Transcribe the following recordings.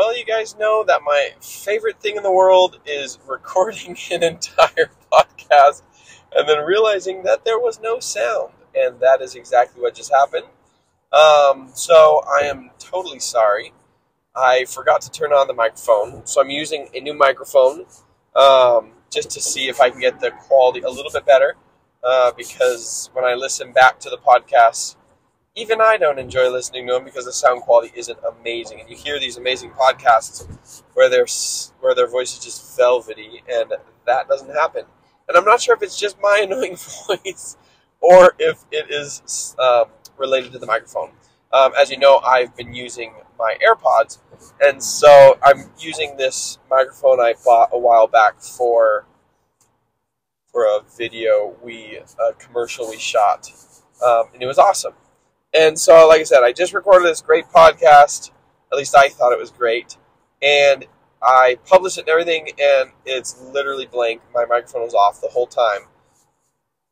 Well, you guys know that my favorite thing in the world is recording an entire podcast and then realizing that there was no sound. And that is exactly what just happened. Um, so I am totally sorry. I forgot to turn on the microphone. So I'm using a new microphone um, just to see if I can get the quality a little bit better. Uh, because when I listen back to the podcast, even I don't enjoy listening to them because the sound quality isn't amazing. And you hear these amazing podcasts where their where their voice is just velvety, and that doesn't happen. And I'm not sure if it's just my annoying voice or if it is um, related to the microphone. Um, as you know, I've been using my AirPods, and so I'm using this microphone I bought a while back for for a video we a commercial we shot, um, and it was awesome. And so, like I said, I just recorded this great podcast. At least I thought it was great, and I published it and everything, and it's literally blank. My microphone was off the whole time.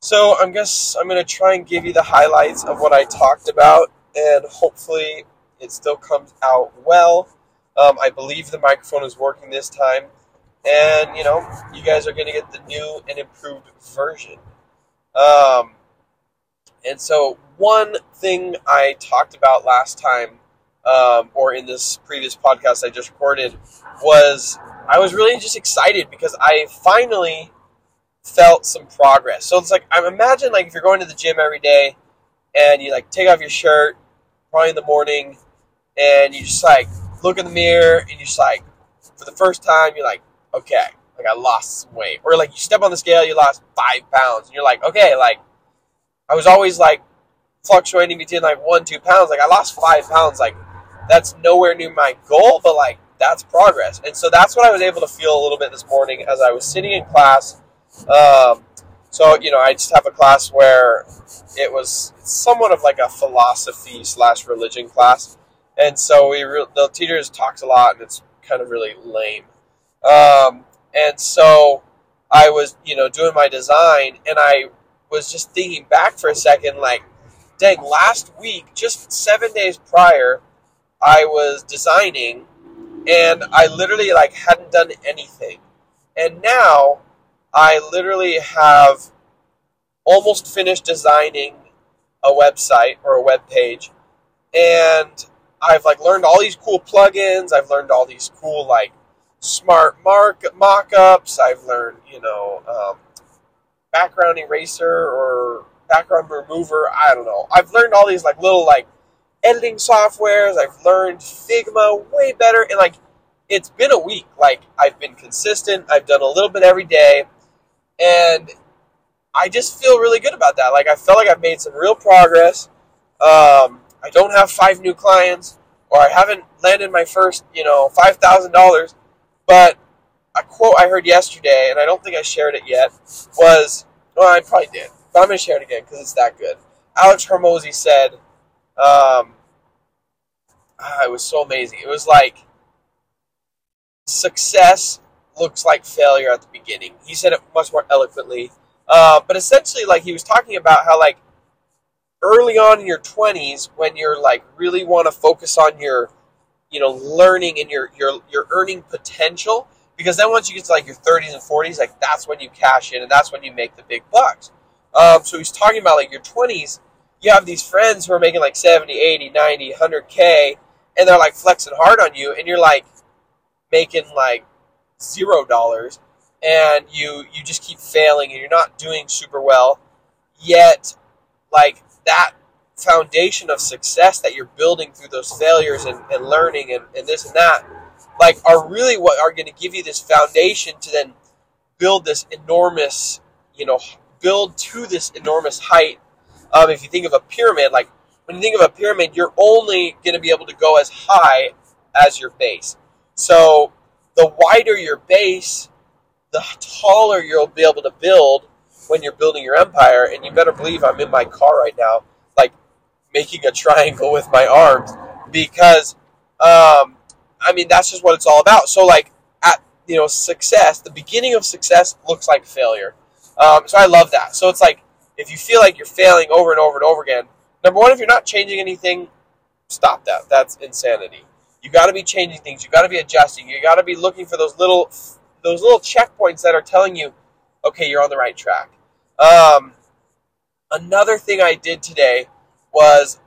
So I'm guess I'm gonna try and give you the highlights of what I talked about, and hopefully it still comes out well. Um, I believe the microphone is working this time, and you know you guys are gonna get the new and improved version. Um, and so one thing I talked about last time, um, or in this previous podcast I just recorded, was I was really just excited because I finally felt some progress. So it's like I imagine like if you're going to the gym every day and you like take off your shirt probably in the morning and you just like look in the mirror and you just like for the first time you're like okay like I lost some weight or like you step on the scale you lost five pounds and you're like okay like I was always like fluctuating between like one two pounds like I lost five pounds like that's nowhere near my goal but like that's progress. And so that's what I was able to feel a little bit this morning as I was sitting in class. Um, so you know, I just have a class where it was somewhat of like a philosophy slash religion class, and so we re- the teachers talks a lot, and it's kind of really lame. Um, and so I was you know doing my design, and I was just thinking back for a second, like, dang, last week, just seven days prior, I was designing and I literally like hadn't done anything. And now I literally have almost finished designing a website or a web page and I've like learned all these cool plugins, I've learned all these cool like smart mark mock-ups, I've learned, you know, um, background eraser or background remover, I don't know. I've learned all these like little like editing softwares. I've learned Figma way better, and like it's been a week. Like I've been consistent. I've done a little bit every day, and I just feel really good about that. Like I felt like I've made some real progress. Um, I don't have five new clients, or I haven't landed my first, you know, five thousand dollars. But a quote I heard yesterday, and I don't think I shared it yet, was well, I probably did, but I'm gonna share it again because it's that good. Alex Hormozi said, um, ah, it was so amazing. It was like success looks like failure at the beginning. He said it much more eloquently, uh, but essentially, like he was talking about how like early on in your twenties, when you're like really want to focus on your, you know, learning and your your your earning potential, because then once you get to like your thirties and forties, like that's when you cash in and that's when you make the big bucks. Um, so he's talking about like your twenties. You have these friends who are making like 70, 80, 90, 100K, and they're like flexing hard on you, and you're like, making like zero dollars and you you just keep failing and you're not doing super well yet like that foundation of success that you're building through those failures and, and learning and, and this and that like are really what are going to give you this foundation to then build this enormous you know build to this enormous height um, if you think of a pyramid like when you think of a pyramid you're only going to be able to go as high as your base so the wider your base, the taller you'll be able to build when you're building your empire. And you better believe I'm in my car right now, like making a triangle with my arms because, um, I mean, that's just what it's all about. So, like, at you know, success, the beginning of success looks like failure. Um, so I love that. So it's like if you feel like you're failing over and over and over again, number one, if you're not changing anything, stop that. That's insanity. You got to be changing things. You got to be adjusting. You got to be looking for those little those little checkpoints that are telling you, okay, you're on the right track. Um, another thing I did today was,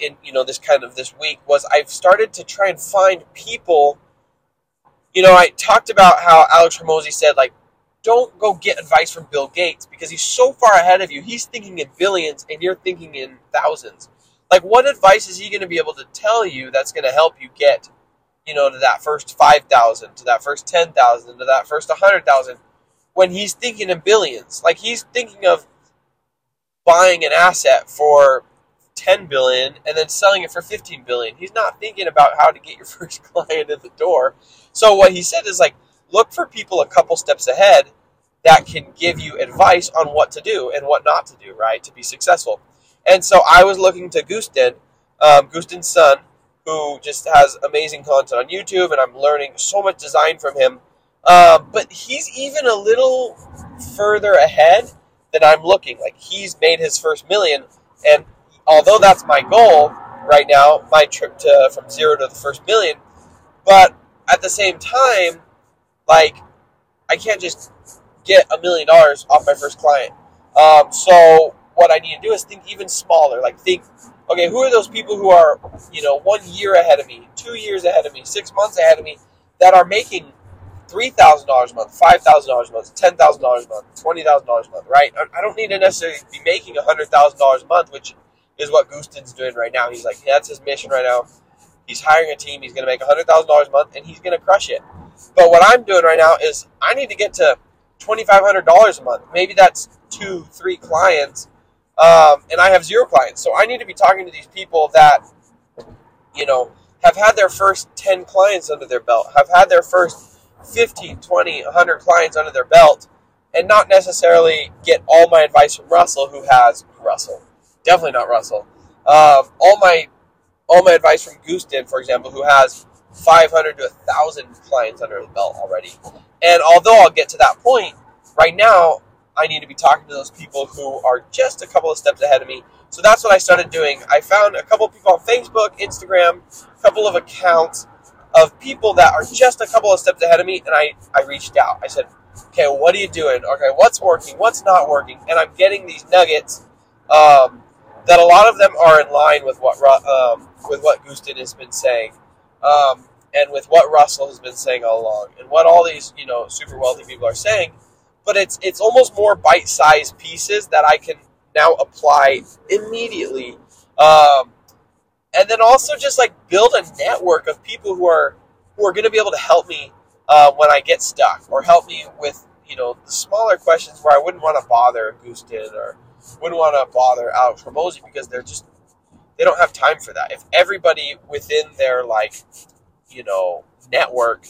in, you know this kind of this week was I've started to try and find people. You know, I talked about how Alex Hormozi said like, don't go get advice from Bill Gates because he's so far ahead of you. He's thinking in billions and you're thinking in thousands. Like, what advice is he going to be able to tell you that's going to help you get, you know, to that first 5,000, to that first 10,000, to that first 100,000 when he's thinking in billions? Like, he's thinking of buying an asset for 10 billion and then selling it for 15 billion. He's not thinking about how to get your first client in the door. So, what he said is like, look for people a couple steps ahead that can give you advice on what to do and what not to do, right, to be successful. And so I was looking to Gusten, um, Sun, who just has amazing content on YouTube, and I'm learning so much design from him. Uh, but he's even a little further ahead than I'm looking. Like he's made his first million, and although that's my goal right now, my trip to from zero to the first million, but at the same time, like I can't just get a million dollars off my first client. Um, so what I need to do is think even smaller. Like think, okay, who are those people who are, you know, one year ahead of me, two years ahead of me, six months ahead of me, that are making three thousand dollars a month, five thousand dollars a month, ten thousand dollars a month, twenty thousand dollars a month, right? I don't need to necessarily be making hundred thousand dollars a month, which is what Gusten's doing right now. He's like, that's his mission right now. He's hiring a team. He's going to make a hundred thousand dollars a month, and he's going to crush it. But what I'm doing right now is I need to get to twenty five hundred dollars a month. Maybe that's two, three clients um, and I have zero clients. So I need to be talking to these people that, you know, have had their first 10 clients under their belt, have had their first 50, 20, 100 clients under their belt, and not necessarily get all my advice from Russell, who has Russell, definitely not Russell. Um, all my all my advice from Gusten, for example, who has 500 to 1,000 clients under his belt already. And although I'll get to that point, right now I need to be talking to those people who are just a couple of steps ahead of me. So that's what I started doing. I found a couple of people on Facebook, Instagram, a couple of accounts of people that are just a couple of steps ahead of me, and I, I reached out. I said, okay, what are you doing? Okay, what's working? What's not working? And I'm getting these nuggets um, that a lot of them are in line with what um, with what Gusten has been saying, um, and with what Russell has been saying all along, and what all these you know super wealthy people are saying but it's it's almost more bite-sized pieces that I can now apply immediately. Um, and then also just like build a network of people who are who are going to be able to help me uh, when I get stuck, or help me with you know the smaller questions where I wouldn't want to bother Gusten or wouldn't want to bother Alex Hormozi because they're just they don't have time for that. If everybody within their like you know network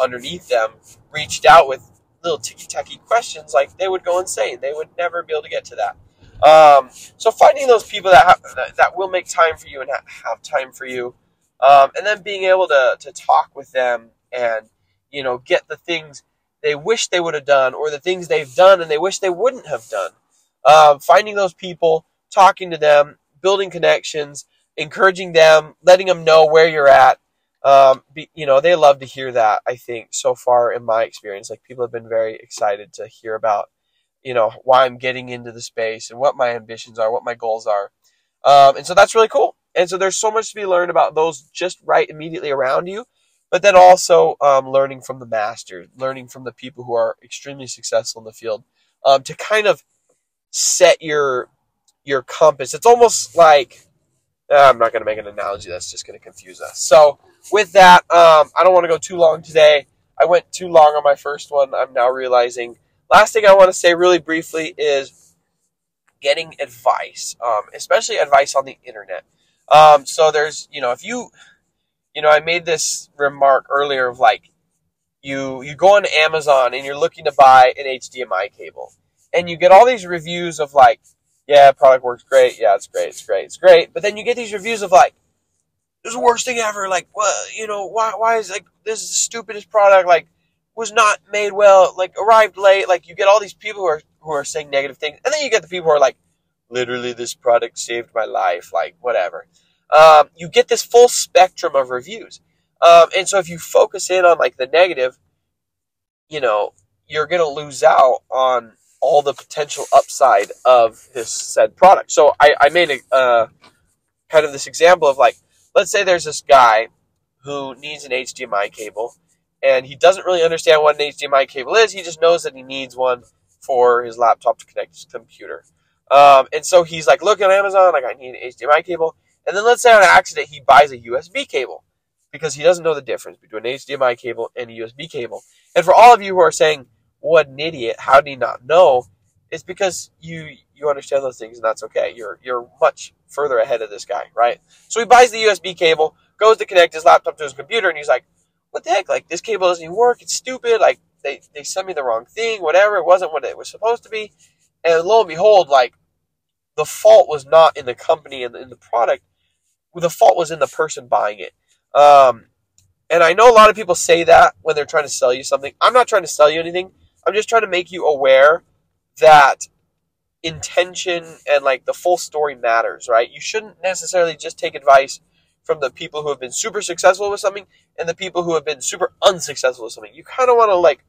underneath them reached out with little ticky tacky questions, like they would go insane. They would never be able to get to that. Um, so finding those people that have, that, that, will make time for you and have time for you, um, and then being able to to talk with them and you know get the things they wish they would have done or the things they've done and they wish they wouldn't have done. Um, finding those people, talking to them, building connections, encouraging them, letting them know where you're at, um, be, you know, they love to hear that. I think so far in my experience, like people have been very excited to hear about, you know, why I'm getting into the space and what my ambitions are, what my goals are, um, and so that's really cool. And so there's so much to be learned about those just right immediately around you, but then also um, learning from the masters, learning from the people who are extremely successful in the field, um, to kind of set your your compass. It's almost like uh, I'm not going to make an analogy that's just going to confuse us. So with that, um, I don't want to go too long today. I went too long on my first one. I'm now realizing. Last thing I want to say really briefly is getting advice, um, especially advice on the internet. Um, so there's, you know, if you, you know, I made this remark earlier of like, you you go on Amazon and you're looking to buy an HDMI cable, and you get all these reviews of like, yeah, product works great, yeah, it's great, it's great, it's great, but then you get these reviews of like, this is the worst thing ever. Like, what? You know, why? Why is like this is the stupidest product? Like, was not made well. Like, arrived late. Like, you get all these people who are who are saying negative things, and then you get the people who are like, literally, this product saved my life. Like, whatever. Um, you get this full spectrum of reviews. Um, and so if you focus in on like the negative, you know, you're going to lose out on all the potential upside of this said product. So I, I made a uh, kind of this example of like, let's say there's this guy who needs an HDMI cable and he doesn't really understand what an HDMI cable is. He just knows that he needs one for his laptop to connect his computer. Um, and so he's like, look at Amazon, like I need an HDMI cable. And then let's say on accident he buys a USB cable because he doesn't know the difference between an HDMI cable and a USB cable. And for all of you who are saying, what an idiot, how do you not know? It's because you you understand those things and that's okay. You're you're much further ahead of this guy, right? So he buys the USB cable, goes to connect his laptop to his computer, and he's like, what the heck? Like this cable doesn't even work, it's stupid, like they, they sent me the wrong thing, whatever, it wasn't what it was supposed to be. And lo and behold, like the fault was not in the company and in the product, the fault was in the person buying it. Um, and I know a lot of people say that when they're trying to sell you something. I'm not trying to sell you anything. I'm just trying to make you aware that intention and like the full story matters, right? You shouldn't necessarily just take advice from the people who have been super successful with something and the people who have been super unsuccessful with something. You kind of want to like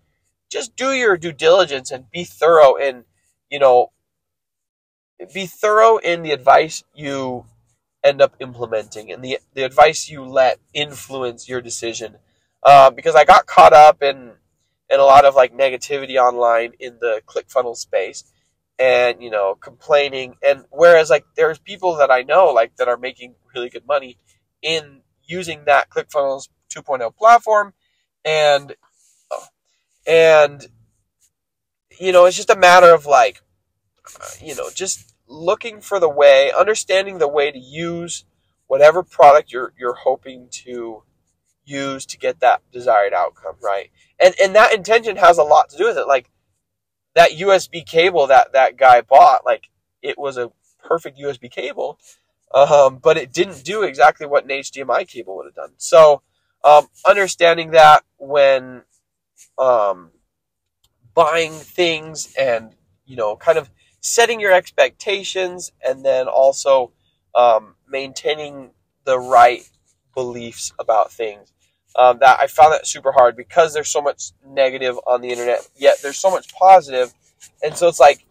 just do your due diligence and be thorough and, you know, be thorough in the advice you end up implementing and the, the advice you let influence your decision. Uh, because I got caught up in, in a lot of like negativity online in the ClickFunnels space and, you know, complaining. And whereas like there's people that I know like that are making really good money in using that ClickFunnels 2.0 platform and, and, you know, it's just a matter of like, you know, just looking for the way, understanding the way to use whatever product you're you're hoping to use to get that desired outcome, right? And and that intention has a lot to do with it. Like that USB cable that that guy bought, like it was a perfect USB cable, um, but it didn't do exactly what an HDMI cable would have done. So um, understanding that when um, buying things and you know kind of setting your expectations and then also um, maintaining the right beliefs about things. Um, that I found that super hard because there's so much negative on the internet, yet there's so much positive, and so it's like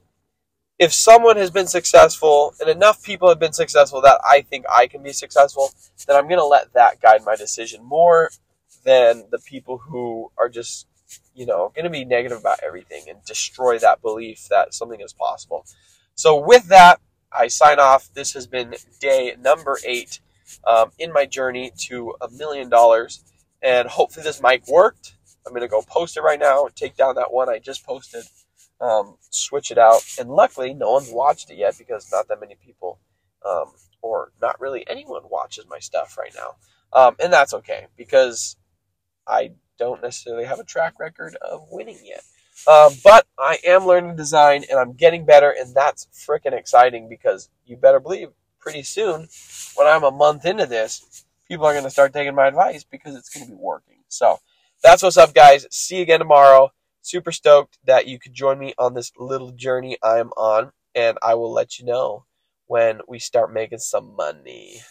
if someone has been successful and enough people have been successful that I think I can be successful, then I'm going to let that guide my decision more than the people who are just you know, going to be negative about everything and destroy that belief that something is possible. So, with that, I sign off. This has been day number eight um, in my journey to a million dollars. And hopefully, this mic worked. I'm to go post it right now, take down that one I just posted, um, switch it out. And luckily, no one's watched it yet because not that many people, um, or not really anyone, watches my stuff right now. Um, and that's okay because I don't necessarily have a track record of winning yet. Um, but I am learning design and I'm getting better, and that's freaking exciting because you better believe pretty soon, when I'm a month into this, people are going to start taking my advice because it's going to be working. So that's what's up, guys. See you again tomorrow. Super stoked that you could join me on this little journey I'm on, and I will let you know when we start making some money.